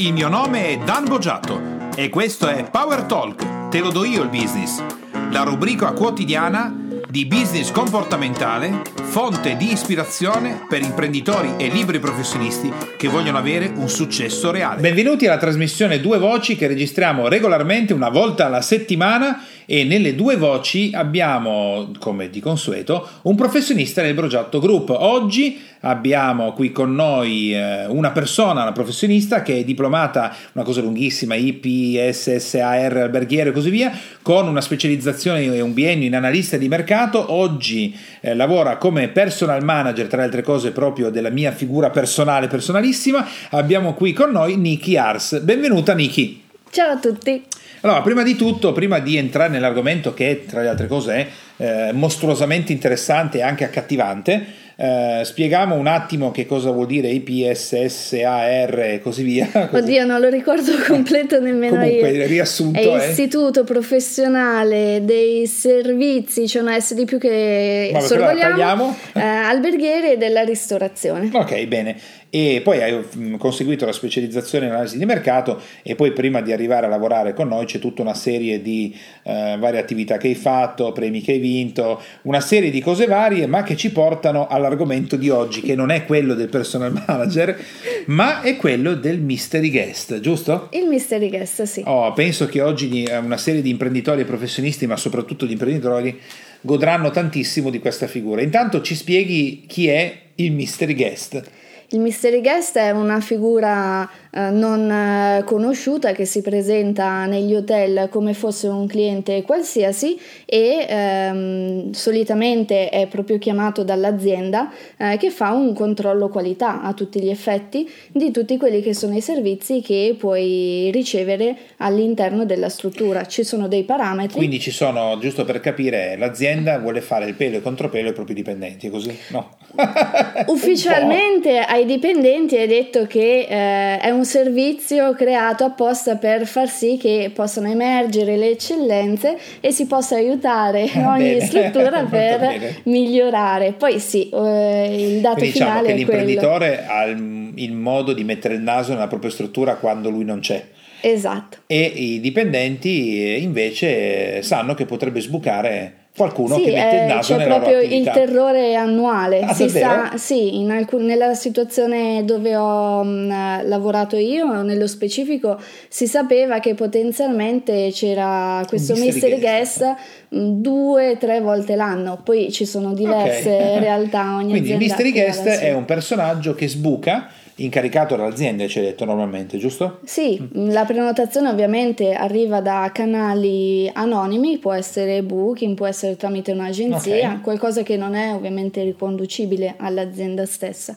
il mio nome è Dan Boggiato e questo è Power Talk, te lo do io il business, la rubrica quotidiana di business comportamentale, fonte di ispirazione per imprenditori e liberi professionisti che vogliono avere un successo reale. Benvenuti alla trasmissione Due Voci che registriamo regolarmente una volta alla settimana e nelle due voci abbiamo, come di consueto, un professionista del progetto Group. Oggi abbiamo qui con noi eh, una persona, una professionista che è diplomata, una cosa lunghissima, IPSSAR alberghiere e così via, con una specializzazione e un biennio in analista di mercato. Oggi eh, lavora come personal manager, tra le altre cose, proprio della mia figura personale, personalissima. Abbiamo qui con noi Niki Ars. Benvenuta Niki. Ciao a tutti. Allora, prima di tutto, prima di entrare nell'argomento che tra le altre cose è eh, mostruosamente interessante e anche accattivante, eh, spieghiamo un attimo che cosa vuol dire IPSSAR e così via. Così. Oddio, non lo ricordo completo nemmeno Comunque, io. riassunto è, è Istituto Professionale dei Servizi, c'è una S di più che Vabbè, sorvoliamo, eh, alberghiere e della ristorazione. Ok, bene e poi hai mm, conseguito la specializzazione in analisi di mercato e poi prima di arrivare a lavorare con noi c'è tutta una serie di eh, varie attività che hai fatto, premi che hai vinto, una serie di cose varie ma che ci portano all'argomento di oggi che non è quello del personal manager ma è quello del mystery guest, giusto? Il mystery guest, sì. Oh, penso che oggi eh, una serie di imprenditori e professionisti ma soprattutto di imprenditori godranno tantissimo di questa figura. Intanto ci spieghi chi è il mystery guest. Il mystery guest è una figura non eh, conosciuta che si presenta negli hotel come fosse un cliente qualsiasi e ehm, solitamente è proprio chiamato dall'azienda eh, che fa un controllo qualità a tutti gli effetti di tutti quelli che sono i servizi che puoi ricevere all'interno della struttura. Ci sono dei parametri. Quindi ci sono, giusto per capire, l'azienda vuole fare il pelo e contropelo ai propri dipendenti, così? No. Ufficialmente ai dipendenti è detto che eh, è un un servizio creato apposta per far sì che possano emergere le eccellenze e si possa aiutare ah, ogni bene. struttura per migliorare. Poi sì, eh, il dato diciamo finale che è l'imprenditore quello. ha il, il modo di mettere il naso nella propria struttura quando lui non c'è. Esatto. E i dipendenti eh, invece sanno che potrebbe sbucare qualcuno sì, che mette il naso c'è nella proprio il terrore annuale. Ah, si sa, sì, in alcun, nella situazione dove ho mh, lavorato io, nello specifico, si sapeva che potenzialmente c'era questo mystery mystery guest. guest mh, due, tre volte l'anno. Poi ci sono diverse Ok. realtà. Ogni Quindi il mystery guest è un personaggio che sbuca incaricato dall'azienda, ci hai detto normalmente, giusto? Sì, la prenotazione ovviamente arriva da canali anonimi, può essere booking, può essere tramite un'agenzia, Ok. qualcosa che non è ovviamente riconducibile all'azienda stessa.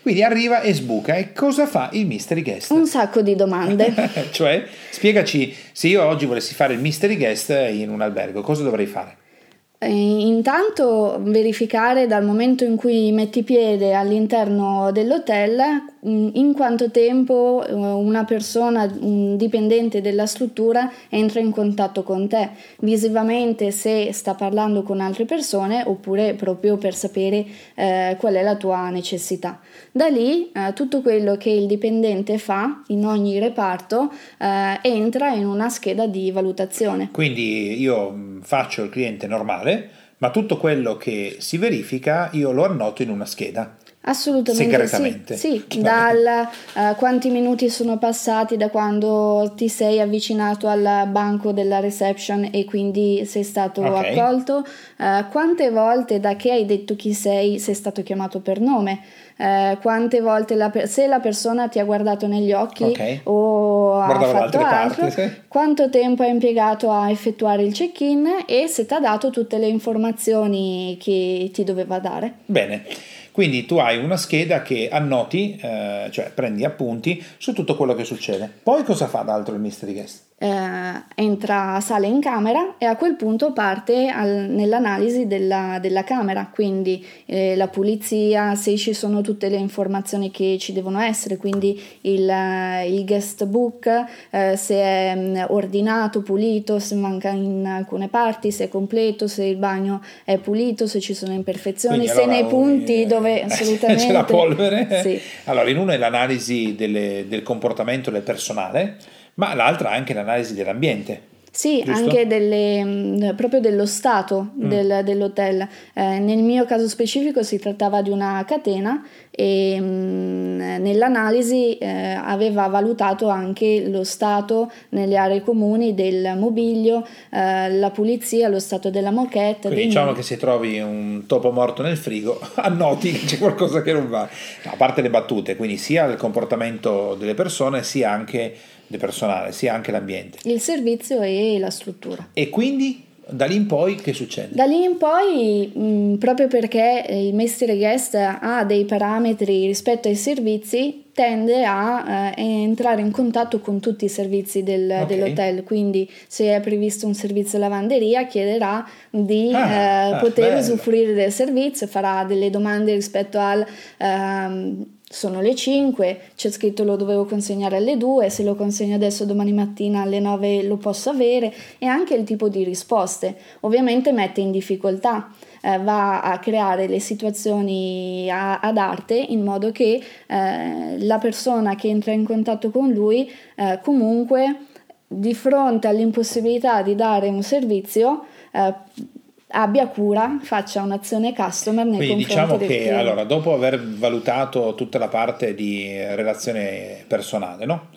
Quindi arriva e sbuca. E cosa fa il mystery guest? Un sacco di domande. cioè, spiegaci, se io oggi volessi fare il mystery guest in un albergo, cosa dovrei fare? Eh, Intanto verificare dal momento in cui metti piede all'interno dell'hotel in quanto tempo eh, una persona, un dipendente della struttura entra in contatto con te, visivamente se sta parlando con altre persone oppure proprio per sapere eh, qual è la tua necessità. Da lì eh, tutto quello che il dipendente fa in ogni reparto eh, entra in una scheda di valutazione. Quindi io mh, faccio il cliente normale, ma tutto quello che si verifica io lo annoto in una scheda. Assolutamente sì, sì. Chiaro. dal eh, quanti minuti sono passati da quando ti sei avvicinato al banco della reception e quindi sei stato Ok. accolto, eh, quante volte da che hai detto chi sei sei stato chiamato per nome, eh, quante volte la per- se la persona ti ha guardato negli occhi Ok. o ha Guardavo da fatto altro, parti, sì. quanto tempo ha impiegato a effettuare il check-in e se ti ha dato tutte le informazioni che ti doveva dare. Bene, quindi tu hai una scheda che annoti, eh, cioè prendi appunti su tutto quello che succede. Poi cosa fa d'altro il mystery guest? Eh, entra, sale in camera e a quel punto parte al, nell'analisi della, della, camera, quindi eh, la pulizia, se ci sono tutte le informazioni che ci devono essere, quindi il, il guest book, eh, se è mm, ordinato, pulito, se manca in alcune parti, se è completo, se il bagno è pulito, se ci sono imperfezioni, quindi, se allora, nei punti eh, dove assolutamente c'è la polvere. Sì. Allora, in uno è l'analisi delle, del comportamento del personale ma l'altra è anche l'analisi dell'ambiente. Sì, Giusto? anche delle, mm, proprio dello stato mm. del, dell'hotel. Eh, nel mio caso specifico si trattava di una catena e mh, mm, nell'analisi eh, aveva valutato anche lo stato nelle aree comuni del mobilio, eh, la pulizia, lo stato della moquette. Quindi diciamo che se trovi un topo morto nel frigo annoti che c'è qualcosa che non va. A parte le battute, quindi sia il comportamento delle persone sia anche del personale, sia anche l'ambiente. Il servizio e la struttura. E quindi da lì in poi che succede? Da lì in poi, mh, proprio perché il mystery guest ha dei parametri rispetto ai servizi, tende a eh, entrare in contatto con tutti i servizi del, okay. dell'hotel, quindi se è previsto un servizio lavanderia chiederà di ah, eh, ah, poter bello. usufruire del servizio, farà delle domande rispetto al... Ehm, sono le 5, c'è scritto lo dovevo consegnare alle 2, se lo consegno adesso domani mattina alle 9 lo posso avere e anche il tipo di risposte. Ovviamente mette in difficoltà, eh, va a creare le situazioni a, ad arte in modo che eh, la persona che entra in contatto con lui eh, comunque di fronte all'impossibilità di dare un servizio eh, abbia cura, faccia un'azione customer nei Quindi diciamo che cliente. allora, dopo aver valutato tutta la parte di relazione personale, no?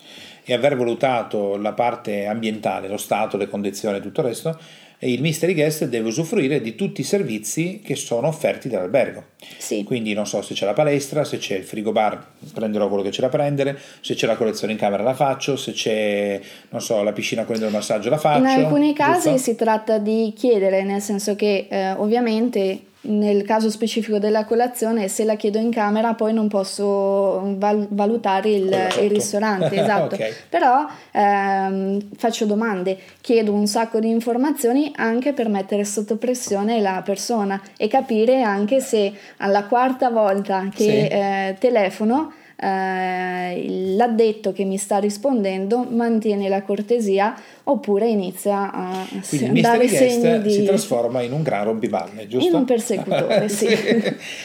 E aver valutato la parte ambientale, lo stato, le condizioni, tutto il resto, e il mystery guest deve usufruire di tutti i servizi che sono offerti dall'albergo. Sì. Quindi non so se c'è la palestra, se c'è il frigo bar, prenderò quello che c'è da prendere, se c'è la collezione in camera la faccio, se c'è non so, la piscina con il massaggio la faccio. In alcuni casi giusto? si tratta di chiedere, nel senso che eh, ovviamente nel caso specifico della colazione, se la chiedo in camera, poi non posso val- valutare il, il ristorante. Esatto. okay. Però ehm, faccio domande, chiedo un sacco di informazioni anche per mettere sotto pressione la persona e capire anche se alla quarta volta che sì. eh, telefono eh, l'addetto che mi sta rispondendo mantiene la cortesia oppure inizia a Quindi dare segni di... si trasforma in un gran rompiballe, giusto? In un persecutore, sì.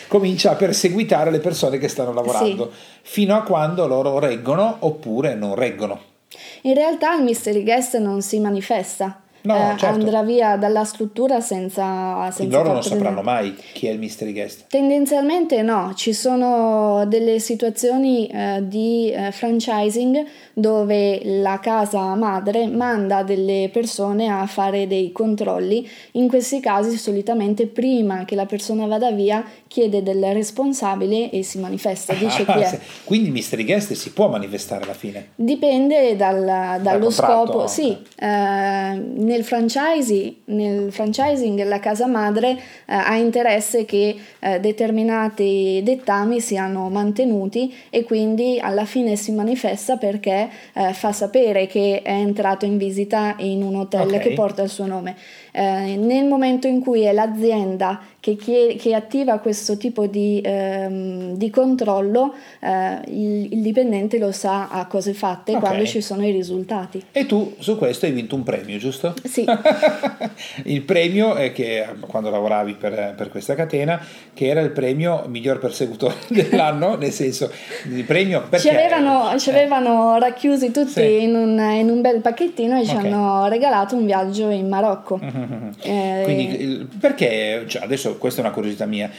Comincia a perseguitare le persone che stanno lavorando sì. fino a quando loro reggono oppure non reggono. In realtà il mystery guest non si manifesta, no, eh, certo. andrà via dalla struttura senza, senza loro non sapranno mai chi è il mystery guest. Tendenzialmente no ci sono delle situazioni eh, di eh, franchising dove la casa madre manda delle persone a fare dei controlli. In questi casi solitamente prima che la persona vada via chiede del responsabile e si manifesta dice ah, chi è quindi il mystery guest si può manifestare alla fine? Dipende dal, dallo scopo sì eh, nel, franchising, nel franchising la casa madre eh, ha interesse che eh, determinati dettami siano mantenuti e quindi alla fine si manifesta perché eh, fa sapere che è entrato in visita in un hotel okay. che porta il suo nome. Eh, nel momento in cui è l'azienda che, chiede, che attiva questo tipo di, ehm, di controllo, eh, il, il, dipendente lo sa a cose fatte okay. quando ci sono i risultati. E tu su questo hai vinto un premio, giusto? Sì. il premio è che quando lavoravi per, per, questa catena, che era il premio miglior persecutore dell'anno, nel senso il premio perché... Ci avevano, ci avevano racchiusi tutti sì. in, un, in, un, bel pacchettino e okay. ci hanno regalato un viaggio in Marocco. Mm-hmm. Eh, Quindi perché, cioè adesso questa è una curiosità mia,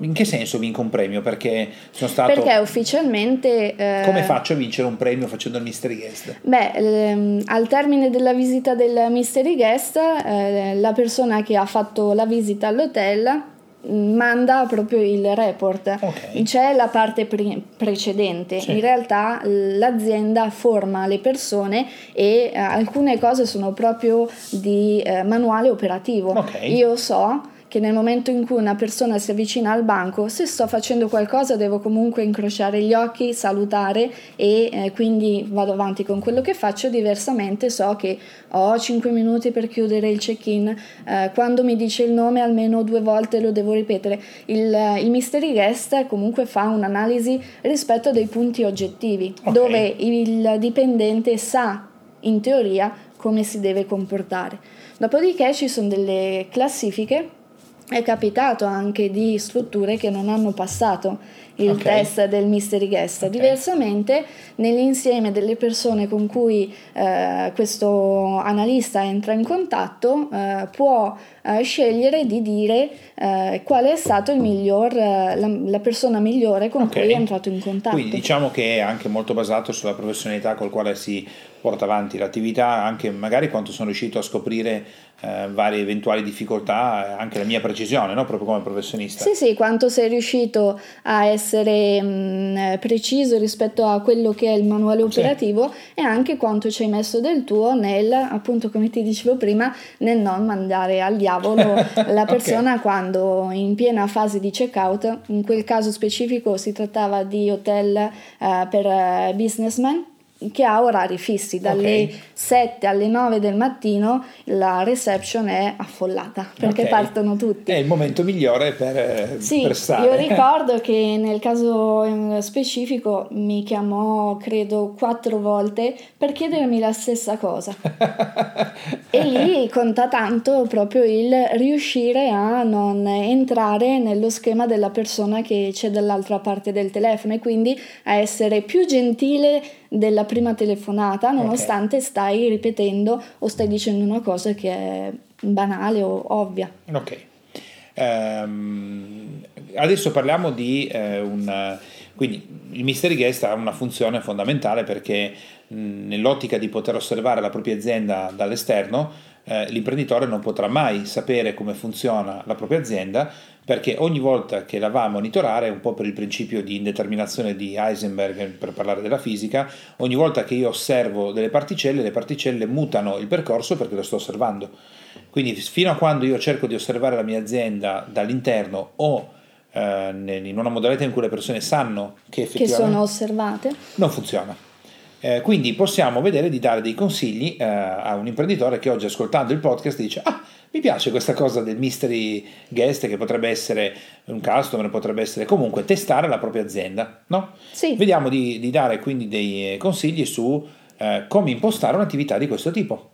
in che senso vinco un premio? Perché sono stato... Perché ufficialmente... Eh, come faccio a vincere un premio facendo il mystery guest? Beh, ehm, al termine della visita del mystery guest, eh, la persona che ha fatto la visita all'hotel manda proprio il report. Okay. C'è la parte pre- precedente, sì. in realtà l'azienda forma le persone e eh, alcune cose sono proprio di eh, manuale operativo. Okay. Io so che nel momento in cui una persona si avvicina al banco, se sto facendo qualcosa devo comunque incrociare gli occhi, salutare e eh, quindi vado avanti con quello che faccio, diversamente so che ho 5 minuti per chiudere il check-in, eh, quando mi dice il nome almeno due volte lo devo ripetere. Il, il mystery guest comunque fa un'analisi rispetto a dei punti oggettivi, okay. dove il dipendente sa in teoria come si deve comportare. Dopodiché ci sono delle classifiche è capitato anche di strutture che non hanno passato il okay. test del mystery guest. Okay. Diversamente, nell'insieme delle persone con cui eh, questo analista entra in contatto, eh, può eh, scegliere di dire eh, qual è stato il miglior, eh, la, la, persona migliore con okay. cui è entrato in contatto. Quindi diciamo che è anche molto basato sulla professionalità col quale si porta avanti l'attività, anche magari quanto sono riuscito a scoprire eh, varie eventuali difficoltà, anche la mia precisione, no? proprio come professionista. Sì, sì, quanto sei riuscito a essere mh, mm, preciso rispetto a quello che è il manuale operativo sì. e anche quanto ci hai messo del tuo nel, appunto come ti dicevo prima, nel non mandare al diavolo la persona okay. quando in piena fase di checkout, in quel caso specifico si trattava di hotel eh, per eh, businessmen che ha orari fissi, dalle okay. 7 alle 9 del mattino la reception è affollata perché okay. partono tutti. È il momento migliore per, sì, per stare. Io ricordo che nel caso specifico mi chiamò credo quattro volte per chiedermi la stessa cosa e lì conta tanto proprio il riuscire a non entrare nello schema della persona che c'è dall'altra parte del telefono e quindi a essere più gentile della prima telefonata, nonostante okay. stai ripetendo o stai dicendo una cosa che è banale o ovvia. Ok. Um, adesso parliamo di eh, un... Quindi il mystery guest ha una funzione fondamentale perché mh, nell'ottica di poter osservare la propria azienda dall'esterno, eh, l'imprenditore non potrà mai sapere come funziona la propria azienda perché ogni volta che la va a monitorare, un po' per il principio di indeterminazione di Heisenberg per parlare della fisica, ogni volta che io osservo delle particelle, le particelle mutano il percorso perché lo sto osservando. Quindi fino a quando io cerco di osservare la mia azienda dall'interno o eh, in una modalità in cui le persone sanno che effettivamente... Che sono osservate. Non funziona. Eh, quindi possiamo vedere di dare dei consigli eh, a un imprenditore che oggi ascoltando il podcast dice ah mi piace questa cosa del mystery guest che potrebbe essere un customer, potrebbe essere comunque testare la propria azienda, no? Sì. Vediamo di, di dare quindi dei consigli su eh, come impostare un'attività di questo tipo.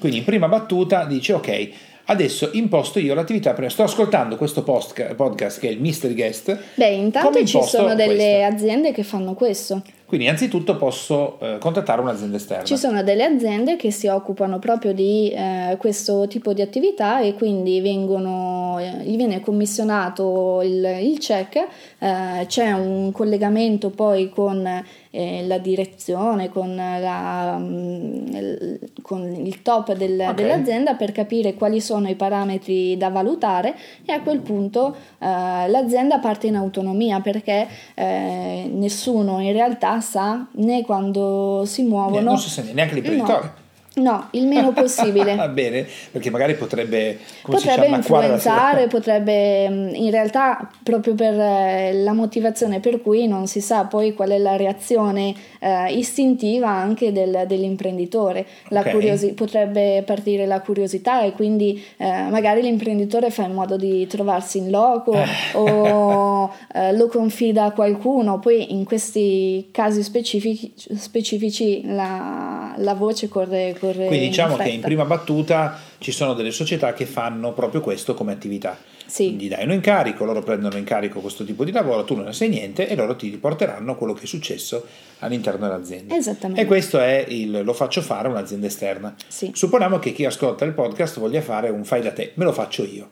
Quindi in prima battuta dice ok, adesso imposto io l'attività, sto ascoltando questo podcast che è il Mystery Guest. Beh, intanto ci sono delle questo? aziende che fanno questo. Quindi innanzitutto posso eh, contattare un'azienda esterna. Ci sono delle aziende che si occupano proprio di eh, questo tipo di attività e quindi vengono, eh, gli viene commissionato il, il check, eh, c'è un collegamento poi con eh, la direzione, con, la, mm, il, con il top del, okay. dell'azienda per capire quali sono i parametri da valutare e a quel punto eh, l'azienda parte in autonomia perché nessuno in realtà sa né quando si muovono. Non si sa neanche l'imprenditore. No. No, il meno possibile. Va bene, perché magari potrebbe, potrebbe influenzare, potrebbe in realtà proprio per eh, la motivazione per cui non si sa poi qual è la reazione eh, istintiva anche del, dell'imprenditore. Okay. Curiosi- potrebbe partire la curiosità e quindi eh, magari l'imprenditore fa in modo di trovarsi in loco o eh, lo confida a qualcuno. Poi in questi casi specifici, specifici la, la voce corre corre. Quindi diciamo che in prima battuta ci sono delle società che fanno proprio questo come attività. Sì. Gli dai un incarico, loro prendono in carico questo tipo di lavoro, tu non ne sai niente e loro ti riporteranno quello che è successo all'interno dell'azienda. Esattamente. E questo è il lo faccio fare a un'azienda esterna. Sì. Supponiamo che chi ascolta il podcast voglia fare un fai da te, me lo faccio io.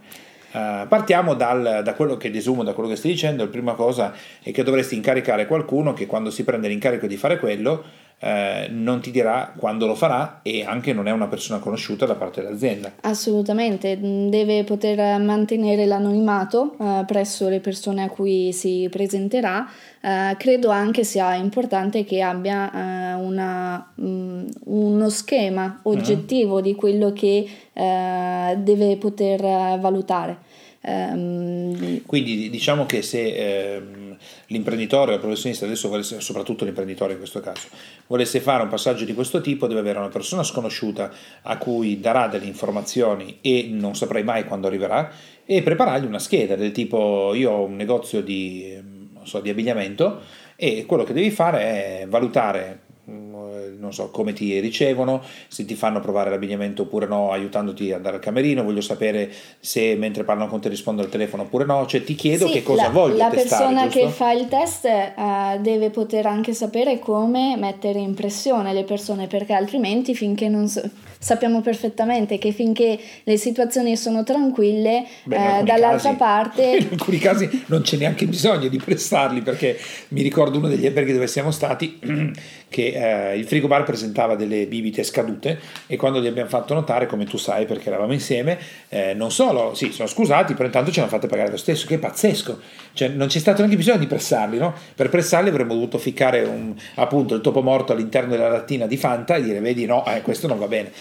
Uh, partiamo dal, da quello che desumo, da quello che stai dicendo. La prima cosa è che dovresti incaricare qualcuno che quando si prende l'incarico di fare quello eh, non ti dirà quando lo farà e anche non è una persona conosciuta da parte dell'azienda. Assolutamente, deve poter mantenere l'anonimato eh, presso le persone a cui si presenterà. Eh, credo anche sia importante che abbia eh, una, um, uno schema oggettivo uh-huh. di quello che eh, deve poter valutare Ehm, Quindi diciamo che se ehm, l'imprenditore o il professionista, adesso volesse, soprattutto l'imprenditore in questo caso, volesse fare un passaggio di questo tipo, deve avere una persona sconosciuta a cui darà delle informazioni e non saprai mai quando arriverà e preparargli una scheda del tipo io ho un negozio di, so, di abbigliamento e quello che devi fare è valutare non so come ti ricevono, se ti fanno provare l'abbigliamento oppure no, aiutandoti ad andare al camerino, voglio sapere se mentre parlano con te rispondono al telefono oppure no, cioè ti chiedo sì, che cosa la, voglio la testare. persona giusto? che fa il test uh, deve poter anche sapere come mettere in pressione le persone perché altrimenti finché non so, sappiamo perfettamente che finché le situazioni sono tranquille Beh, uh, dall'altra casi, parte in alcuni casi non c'è neanche bisogno di pressarli perché mi ricordo uno degli alberghi dove siamo stati che uh, il frigobar presentava delle bibite scadute e quando gli abbiamo fatto notare come tu sai perché eravamo insieme eh, non solo sì sono scusati però intanto ce l'hanno fatte pagare lo stesso che è pazzesco cioè non c'è stato neanche bisogno di pressarli no? per pressarli avremmo dovuto ficcare un, appunto il topo morto all'interno della lattina di Fanta e dire vedi no eh, questo non va bene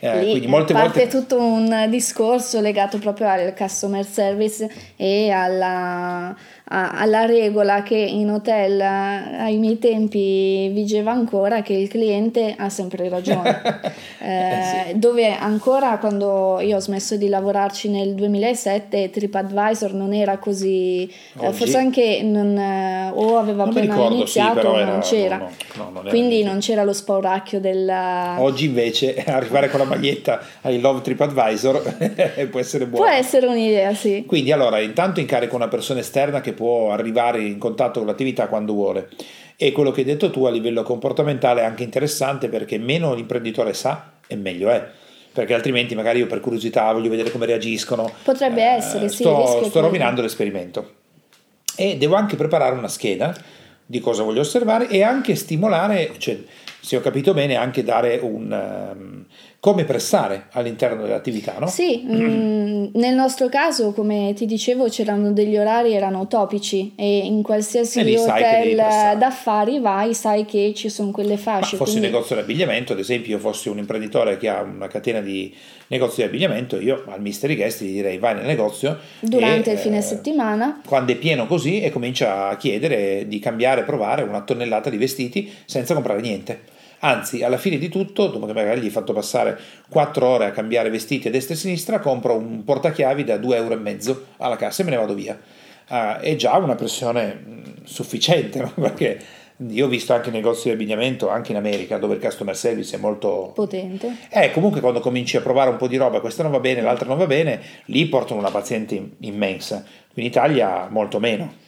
eh, Lì quindi molte parte volte... tutto un discorso legato proprio al customer service e alla alla regola che in hotel ai miei tempi vigeva ancora che il cliente ha sempre ragione. Eh, eh, sì. dove ancora quando io ho smesso di lavorarci nel 2007 TripAdvisor non era così eh, forse anche non, eh, o aveva non appena ricordo, iniziato sì, o era, non c'era. no, no, non quindi non c'era lo spauracchio del oggi invece arrivare con la maglietta ai Love TripAdvisor può essere buono può essere un'idea sì quindi allora intanto incarico una persona esterna che può arrivare in contatto con l'attività quando vuole. E quello che hai detto tu a livello comportamentale è anche interessante perché meno l'imprenditore sa e meglio è. Perché altrimenti magari io per curiosità voglio vedere come reagiscono. Potrebbe eh, essere, sì. Sto, sto rovinando l'esperimento. E devo anche preparare una scheda di cosa voglio osservare e anche stimolare, cioè, se ho capito bene, anche dare un... Um, come pressare all'interno dell'attività, no? Sì, mm, nel nostro caso, come ti dicevo, c'erano degli orari, erano utopici e in qualsiasi e hotel d'affari vai, sai che ci sono quelle fasce. Ma fossi quindi... un negozio di abbigliamento, ad esempio, io fossi un imprenditore che ha una catena di negozi di abbigliamento, io al mystery guest gli direi vai nel negozio durante e, il fine eh, settimana, quando è pieno così e comincia a chiedere di cambiare, provare una tonnellata di vestiti senza comprare niente. Anzi, alla fine di tutto, dopo che magari gli hai fatto passare 4 ore a cambiare vestiti a destra e a sinistra, compro un portachiavi da 2,5 euro alla cassa e me ne vado via. Uh, è già una pressione sufficiente, no? perché io ho visto anche negozi di abbigliamento, anche in America, dove il customer service è molto potente. Eh, comunque quando cominci a provare un po' di roba, questa non va bene, l'altra non va bene, lì portano una paziente immensa. In Italia molto meno.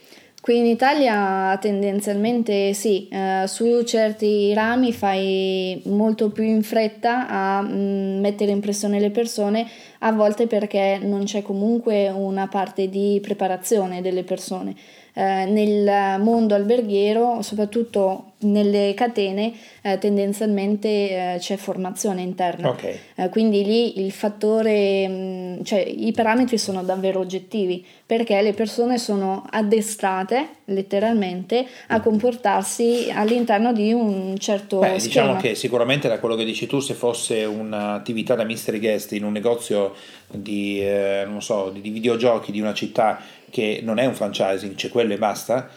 Qui in Italia tendenzialmente sì, eh, su certi rami fai molto più in fretta a mh, mm, mettere in pressione le persone, a volte perché non c'è comunque una parte di preparazione delle persone. Eh, nel mondo alberghiero, soprattutto nelle catene, eh, tendenzialmente eh, c'è formazione interna. Okay. Eh, quindi lì il fattore, mh, mm, cioè i parametri sono davvero oggettivi perché le persone sono addestrate letteralmente a comportarsi all'interno di un certo Beh, schema. Diciamo che sicuramente da quello che dici tu, se fosse un'attività da mystery guest in un negozio di, eh, so, di videogiochi di una città che non è un franchising, c'è quello e basta,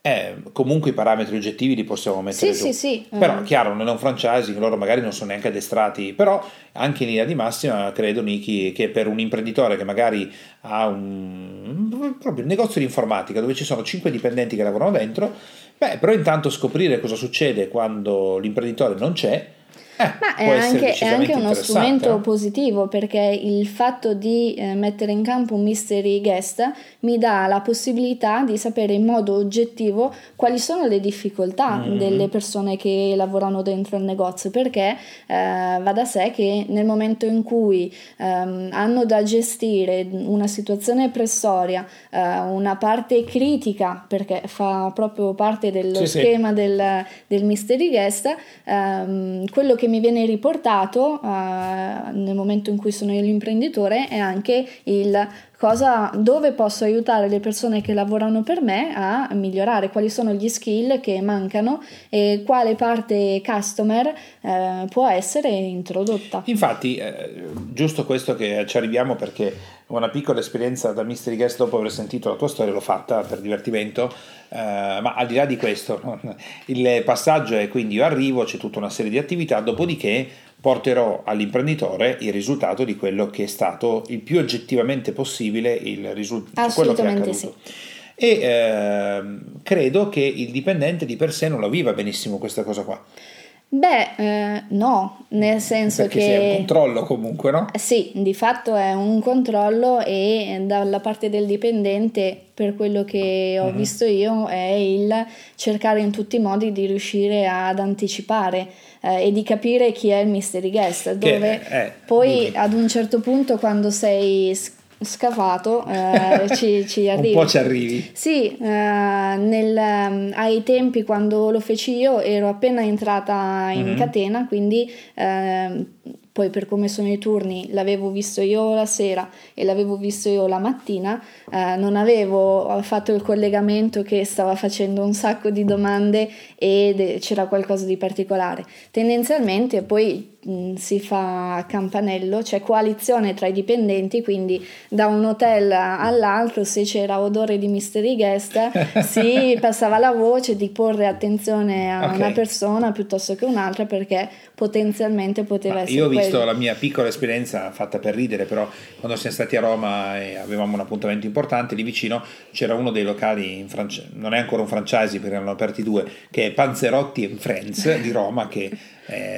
eh, comunque i parametri oggettivi li possiamo mettere sì, giù. Sì, sì. Però, chiaro, non è un franchising, loro magari non sono neanche addestrati, però anche in linea di massima credo, Niki, che per un imprenditore che magari ha un, proprio un negozio di informatica dove ci sono 5 dipendenti che lavorano dentro, beh, però intanto scoprire cosa succede quando l'imprenditore non c'è, Ma è anche, è anche, uno strumento eh? positivo perché il fatto di eh, mettere in campo un mystery guest mi dà la possibilità di sapere in modo oggettivo quali sono le difficoltà mm-hmm. delle persone che lavorano dentro il negozio perché eh, va da sé che nel momento in cui ehm, hanno da gestire una situazione pressoria, eh, una parte critica perché fa proprio parte dello sì, schema sì. Del, del mystery guest, ehm, quello che che mi viene riportato uh, nel momento in cui sono io l'imprenditore è anche il cosa, dove posso aiutare le persone che lavorano per me a migliorare, quali sono gli skill che mancano e quale parte customer eh, può essere introdotta. Infatti, eh, giusto questo che ci arriviamo perché una piccola esperienza da Mystery Guest dopo aver sentito la tua storia, l'ho fatta per divertimento, eh, ma al di là di questo, il passaggio è quindi io arrivo, c'è tutta una serie di attività, dopodiché porterò all'imprenditore il risultato di quello che è stato il più oggettivamente possibile il risultato, quello che è accaduto. Sì. E eh, credo che il dipendente di per sé non la viva benissimo questa cosa qua. Beh, eh, no, nel senso Perché che... Perché è un controllo comunque, no? Sì, di fatto è un controllo e dalla parte del dipendente, per quello che ho mm-hmm. visto io, è il cercare in tutti i modi di riuscire ad anticipare eh, e di capire chi è il mystery guest, dove è, poi dimmi. ad un certo punto quando sei scavato eh, ci, ci, arrivi. Un po' ci arrivi. Sì, eh, nel, ehm, ai tempi quando lo feci io ero appena entrata in mm-hmm. catena, quindi eh, poi per come sono i turni l'avevo visto io la sera e l'avevo visto io la mattina, eh, non avevo fatto il collegamento che stava facendo un sacco di domande e c'era qualcosa di particolare. Tendenzialmente poi Mm, si fa campanello, c'è coalizione tra i dipendenti, quindi da un hotel all'altro se c'era odore di mystery guest si passava la voce di porre attenzione a okay. una persona piuttosto che un'altra perché potenzialmente poteva Ma essere Io ho visto quello. la mia piccola esperienza fatta per ridere, però quando siamo stati a Roma e avevamo un appuntamento importante, lì vicino c'era uno dei locali, in France- non è ancora un franchise perché erano aperti due, che è Panzerotti and Friends di Roma che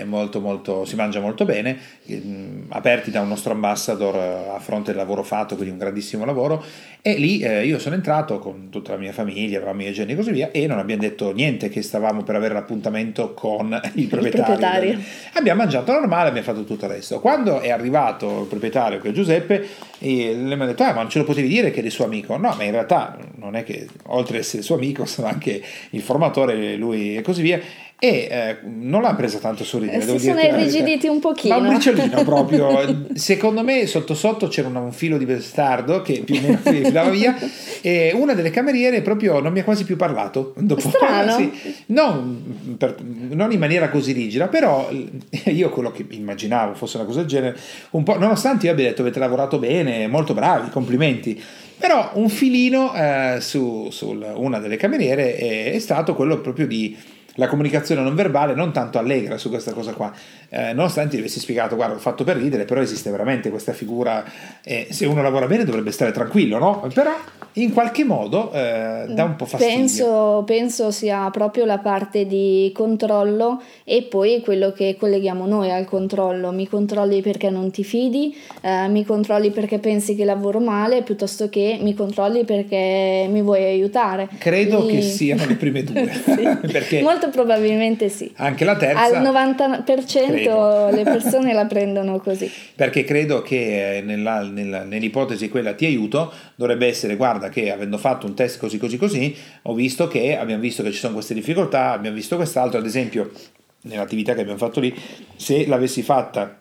molto, molto, si mangia molto bene, eh, aperti da un nostro ambassador eh, a fronte del lavoro fatto, quindi un grandissimo lavoro. E lì eh, io sono entrato con tutta la mia famiglia, avevamo i miei geni e così via, e non abbiamo detto niente che stavamo per avere l'appuntamento con il proprietario. Il proprietario. Abbiamo mangiato normale, abbiamo fatto tutto il resto. Quando è arrivato il proprietario, che è Giuseppe, e le mi ha detto: Ah, ma non ce lo potevi dire che è il suo amico? No, ma in realtà non è che oltre ad essere suo amico, sono anche il formatore, lui e così via e eh, non l'ha presa tanto sorridere. Eh, si sono irrigiditi un pochino. Ma un briciolino proprio. Secondo me sotto sotto c'era un filo di vestardo che più o meno filava via e una delle cameriere proprio non mi ha quasi più parlato. Dopo. Strano. Sì, non, per, non, in maniera così rigida, però io quello che immaginavo fosse una cosa del genere, un po', nonostante io abbia detto avete lavorato bene, molto bravi, complimenti. Però un filino eh, su, su una delle cameriere è, è stato quello proprio di la comunicazione non verbale non tanto allegra su questa cosa qua, eh, nonostante gli avessi spiegato, guarda, l'ho fatto per ridere, però esiste veramente questa figura e se uno lavora bene dovrebbe stare tranquillo, no? Però in qualche modo eh, dà un po' fastidio. Penso, penso sia proprio la parte di controllo e poi quello che colleghiamo noi al controllo. Mi controlli perché non ti fidi, eh, mi controlli perché pensi che lavoro male, piuttosto che mi controlli perché mi vuoi aiutare. Credo e... che siano le prime due. perché Molto probabilmente sì. Anche la terza. Al 90% credo. le persone la prendono così. Perché credo che eh, nella, nella, nell'ipotesi quella ti aiuto dovrebbe essere guarda che avendo fatto un test così così così, ho visto che abbiamo visto che ci sono queste difficoltà, abbiamo visto quest'altro, ad esempio nell'attività che abbiamo fatto lì, se l'avessi fatta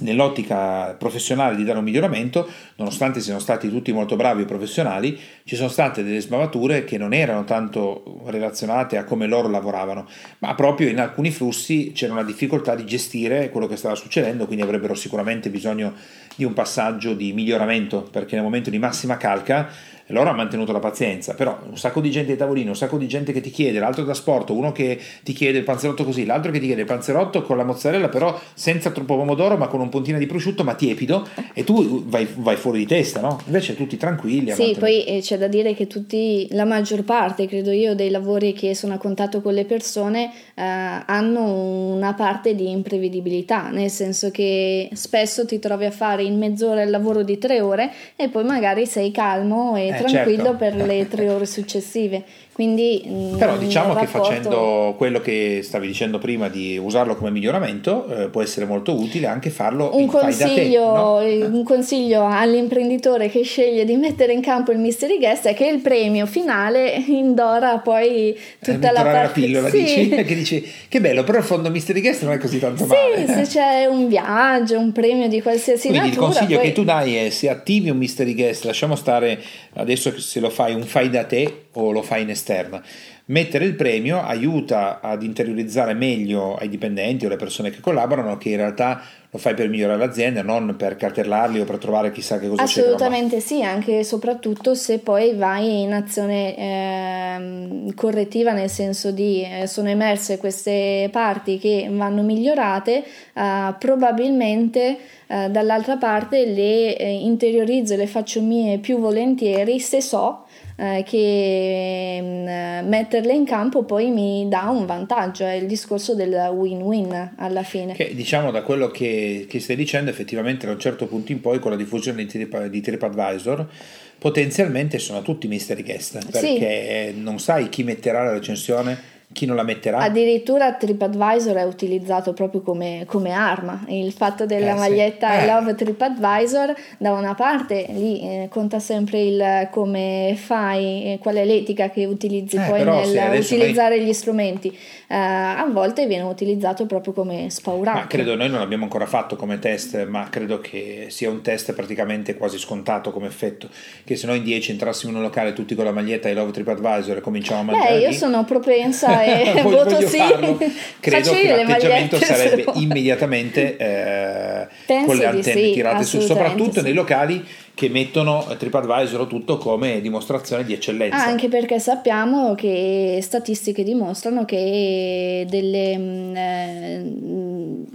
nell'ottica professionale di dare un miglioramento, nonostante siano stati tutti molto bravi e professionali, ci sono state delle sbavature che non erano tanto relazionate a come loro lavoravano, ma proprio in alcuni flussi c'era una difficoltà di gestire quello che stava succedendo, quindi avrebbero sicuramente bisogno di un passaggio di miglioramento, perché nel momento di massima calca loro hanno mantenuto la pazienza, però un sacco di gente ai tavolini, un sacco di gente che ti chiede, l'altro da sport, uno che ti chiede il panzerotto così, l'altro che ti chiede il panzerotto con la mozzarella però senza troppo pomodoro ma con un puntino di prosciutto ma tiepido e tu vai, vai fuori di testa, no? Invece tutti tranquilli. Sì, poi eh, c'è da dire che tutti, la maggior parte, credo io, dei lavori che sono a contatto con le persone eh, hanno una parte di imprevedibilità, nel senso che spesso ti trovi a fare in mezz'ora il lavoro di tre ore e poi magari sei calmo e eh, tranquillo certo. per le tre ore successive. Quindi, mm, Però diciamo che facendo quello che stavi dicendo prima di usarlo come miglioramento eh, può essere molto utile anche farlo un consiglio, te, no? un consiglio all'imprenditore che sceglie di mettere in campo il mystery guest è che il premio finale indora poi tutta la parte la pillola sì. dici, che dici che bello però il fondo mystery guest non è così tanto sì, male se c'è un viaggio un premio di qualsiasi quindi natura il consiglio poi... che tu dai è se attivi un mystery guest lasciamo stare adesso se lo fai un fai da te o lo fai in esterna Mettere il premio aiuta ad interiorizzare meglio ai dipendenti o alle persone che collaborano che in realtà lo fai per migliorare l'azienda, non per cartellarli o per trovare chissà che cosa c'è. Assolutamente sì, anche e soprattutto se poi vai in azione eh, correttiva, nel senso di eh, sono emerse queste parti che vanno migliorate, eh, probabilmente eh, dall'altra parte le eh, interiorizzo e le faccio mie più volentieri se so eh, che mm, metterle in campo poi mi dà un vantaggio, è il discorso del win-win alla fine. Che diciamo da quello che, che stai dicendo effettivamente da un certo punto in poi con la diffusione di, Trip, di TripAdvisor potenzialmente sono tutti mystery guest perché sì. non sai chi metterà la recensione chi non la metterà. Addirittura TripAdvisor è utilizzato proprio come, come arma. Il fatto della eh, maglietta sì. I Love TripAdvisor, da una parte lì eh, conta sempre il come fai, eh, qual è l'etica che utilizzi eh, poi nel utilizzare noi... gli strumenti. Eh, a volte viene utilizzato proprio come spaurato. Ma credo, noi non l'abbiamo ancora fatto come test, ma credo che sia un test praticamente quasi scontato come effetto. Che se noi in 10 entrassimo in un locale tutti con la maglietta I Love TripAdvisor e cominciamo a mangiare. Beh, io lì, sono propensa e voto sì. Farlo, credo che l'atteggiamento sarebbe immediatamente eh, con le antenne sì, tirate su, soprattutto sì. nei locali che mettono TripAdvisor tutto come dimostrazione di eccellenza. Ah, anche perché sappiamo che statistiche dimostrano che delle, mm, eh,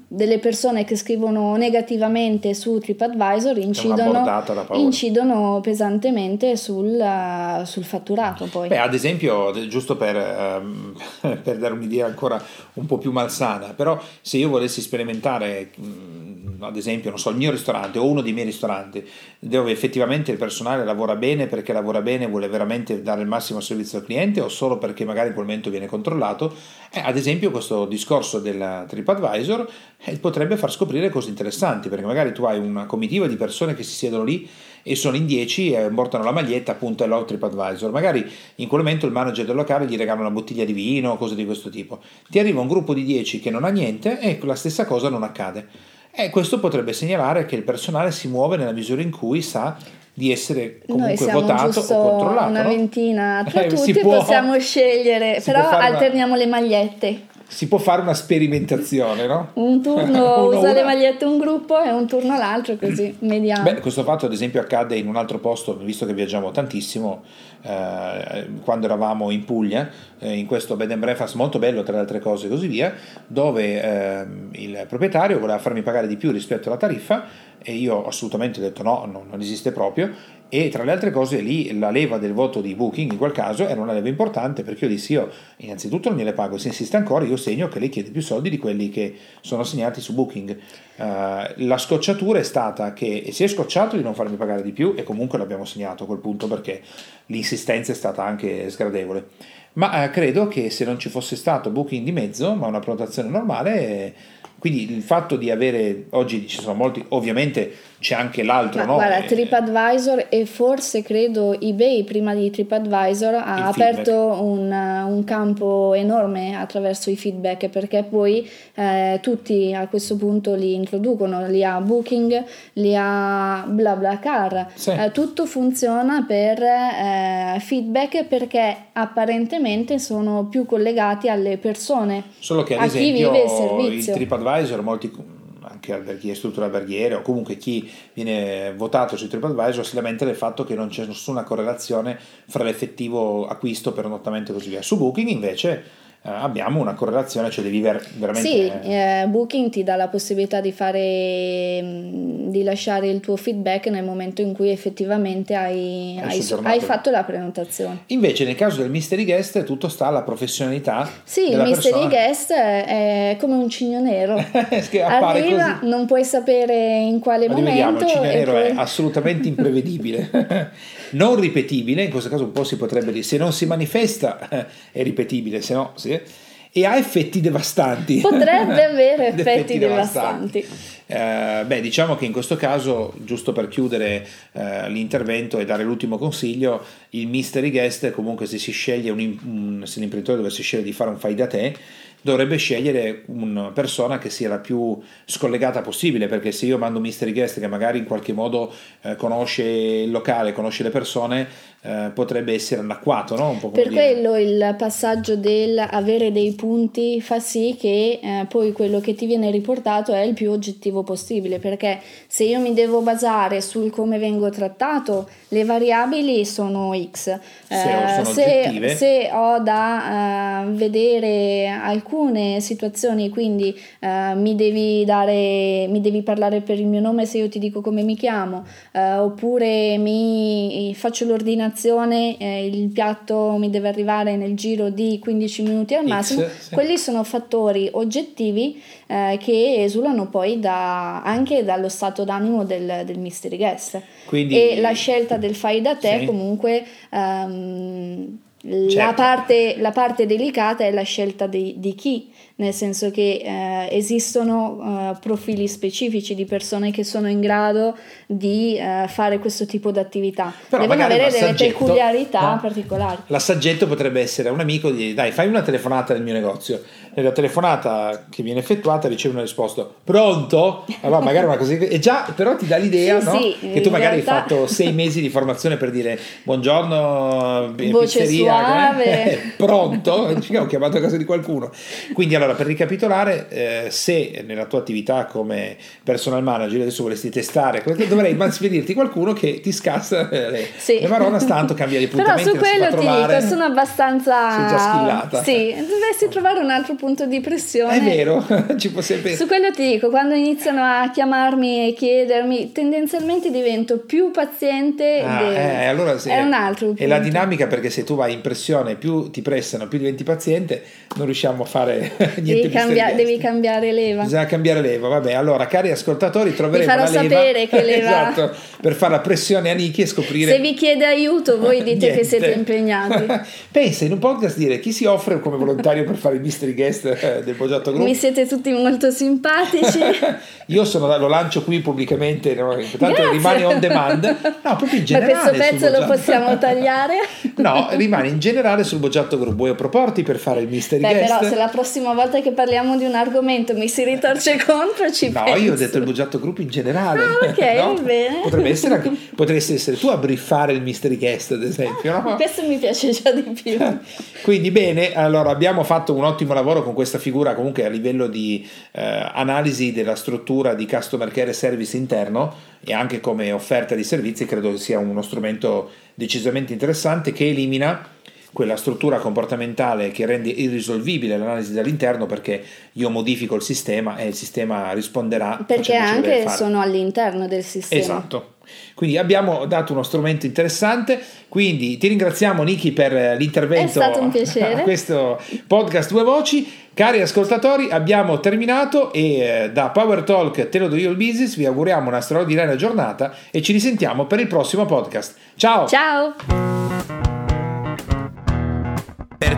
delle persone che scrivono negativamente su TripAdvisor incidono, incidono pesantemente sul, sul, fatturato. Poi. Beh, ad esempio, giusto per, um, per dare un'idea ancora un po' più malsana, però se io volessi sperimentare... Um, ad esempio, non so, il mio ristorante o uno dei miei ristoranti, dove effettivamente il personale lavora bene perché lavora bene e vuole veramente dare il massimo servizio al cliente o solo perché magari in quel momento viene controllato, eh, ad esempio questo discorso del TripAdvisor eh, potrebbe far scoprire cose interessanti, perché magari tu hai una comitiva di persone che si siedono lì e sono in 10 e portano la maglietta appunto e l'ho TripAdvisor. Magari in quel momento il manager del locale gli regala una bottiglia di vino o cose di questo tipo. Ti arriva un gruppo di 10 che non ha niente e la stessa cosa non accade. E questo potrebbe segnalare che il personale si muove nella misura in cui sa di essere comunque votato o controllato. Una ventina tra eh, tutti può, possiamo scegliere, però alterniamo una... le magliette si può fare una sperimentazione, no? Un turno usa le magliette un gruppo e un turno l'altro, così mediamo. Beh, questo fatto ad esempio accade in un altro posto, visto che viaggiamo tantissimo, eh, quando eravamo in Puglia, eh, in questo bed and breakfast molto bello tra le altre cose e così via, dove eh, il proprietario voleva farmi pagare di più rispetto alla tariffa e io assolutamente ho detto no, no non esiste proprio e tra le altre cose lì la leva del voto di Booking in quel caso era una leva importante perché io dissi io innanzitutto non gliele pago, se insiste ancora io segno che lei chiede più soldi di quelli che sono assegnati su Booking. Uh, la scocciatura è stata che si è scocciato di non farmi pagare di più e comunque l'abbiamo segnato a quel punto perché l'insistenza è stata anche sgradevole. Ma uh, credo che se non ci fosse stato Booking di mezzo, ma una prenotazione normale, quindi il fatto di avere, oggi ci sono molti, ovviamente c'è anche l'altro, Ma no? Guarda, eh, TripAdvisor e forse credo eBay prima di TripAdvisor ha aperto un, un, campo enorme attraverso i feedback perché poi eh, tutti a questo punto li introducono, li ha Booking, li ha BlaBlaCar, sì. eh, tutto funziona per eh, feedback perché apparentemente sono più collegati alle persone, Solo che ad a esempio, chi vive il servizio. Il TripAdvisor, molti anche chi è struttura alberghiere o comunque chi viene votato su TripAdvisor si lamenta del fatto che non c'è nessuna correlazione fra l'effettivo acquisto per un nottamento e così via. Su Booking invece abbiamo una correlazione, cioè devi ver- veramente... Sì, eh, Booking ti dà la possibilità di fare, di lasciare il tuo feedback nel momento in cui effettivamente hai, hai, hai fatto la prenotazione. Invece nel caso del mystery guest tutto sta alla professionalità. Sì, il mystery persona. guest è come un cigno nero. Arriva, così. non puoi sapere in quale Ma momento. il cigno nero poi... è assolutamente imprevedibile. non ripetibile, in questo caso un po' si potrebbe dire, se non si manifesta è ripetibile, se no sì, e ha effetti devastanti. Potrebbe avere effetti, effetti devastanti. devastanti. Eh, beh, diciamo che in questo caso, giusto per chiudere eh, l'intervento e dare l'ultimo consiglio, il mystery guest comunque se si sceglie un, un, se l'imprenditore dovesse scegliere di fare un fai da te, dovrebbe scegliere una persona che sia la più scollegata possibile, perché se io mando un mystery guest che magari in qualche modo eh, conosce il locale, conosce le persone, eh, potrebbe essere anacquato, no? per dire. quello il passaggio del avere dei punti fa sì che eh, poi quello che ti viene riportato è il più oggettivo possibile, perché se io mi devo basare sul come vengo trattato, le variabili sono X. Se, eh, se, se ho da uh, vedere alcune situazioni, quindi uh, mi devi dare, mi devi parlare per il mio nome se io ti dico come mi chiamo, uh, oppure mi faccio l'ordinazione eh, il piatto mi deve arrivare nel giro di 15 minuti al massimo, X, sì. quelli sono fattori oggettivi eh, che esulano poi da, anche dallo stato d'animo del, del mystery guest. Quindi, e la scelta del fai da te sì. comunque... Um, certo. la, parte, la, parte, delicata è la scelta di, di chi nel senso che eh, esistono uh, profili specifici di persone che sono in grado di uh, fare questo tipo di attività. Devono avere delle peculiarità no? particolari. L'assaggetto potrebbe essere un amico di dai, fai una telefonata nel mio negozio. Nella telefonata che viene effettuata riceve una risposta pronto? Allora magari una cosa e già però ti dà l'idea sì, no? sì, che tu magari realtà... hai fatto sei mesi di formazione per dire buongiorno voce pizzeria, suave. Eh, pronto? ho chiamato a casa di qualcuno. Quindi allora allora, per ricapitolare, eh, se nella tua attività come personal manager adesso vorresti testare, dovrei spedirti qualcuno che ti scassa eh, le, sì. le marona, tanto cambia gli appuntamenti. Però su quello ti trovare. dico, sono abbastanza... Sei già schillata. Sì, dovresti trovare un altro punto di pressione. È vero, ci può sempre... Su quello ti dico, quando iniziano a chiamarmi e chiedermi, tendenzialmente divento più paziente. Ah, de... eh, allora sì, è un altro punto. È la dinamica perché se tu vai in pressione, più ti pressano, più diventi paziente, non riusciamo a fare devi, cambia- devi, cambiare leva. Bisogna cambiare leva, vabbè. Allora, cari ascoltatori, troveremo vi farò sapere che leva. esatto, per fare la pressione a Niki e scoprire. Se vi chiede aiuto, voi dite che siete impegnati. Pensa in un podcast dire chi si offre come volontario per fare il mystery guest eh, del Poggiato Group. Mi siete tutti molto simpatici. Io sono, lo lancio qui pubblicamente, no? tanto rimane on demand. No, proprio in generale. Ma questo pezzo lo possiamo tagliare? no, rimane in generale sul Boggiato Group. Vuoi proporti per fare il mystery Beh, guest? Però se la prossima volta che parliamo di un argomento mi si ritorce contro, ci no, penso. io ho detto il bugiato gruppo in generale. Ah, ok, no? bene. Potrebbe essere anche, potresti essere tu a briefare il mystery guest, ad esempio. No? Questo mi piace già di più. Quindi bene, allora abbiamo fatto un ottimo lavoro con questa figura comunque a livello di eh, analisi della struttura di customer care e service interno e anche come offerta di servizi, credo che sia uno strumento decisamente interessante che elimina quella struttura comportamentale che rende irrisolvibile l'analisi dall'interno perché io modifico il sistema e il sistema risponderà. Perché anche sono all'interno del sistema. Esatto. Quindi abbiamo dato uno strumento interessante, quindi ti ringraziamo Niki per l'intervento a questo podcast Due Voci. Cari ascoltatori, abbiamo terminato e eh, da Power Talk Te lo do io il business vi auguriamo una straordinaria giornata e ci risentiamo per il prossimo podcast. Ciao! Ciao!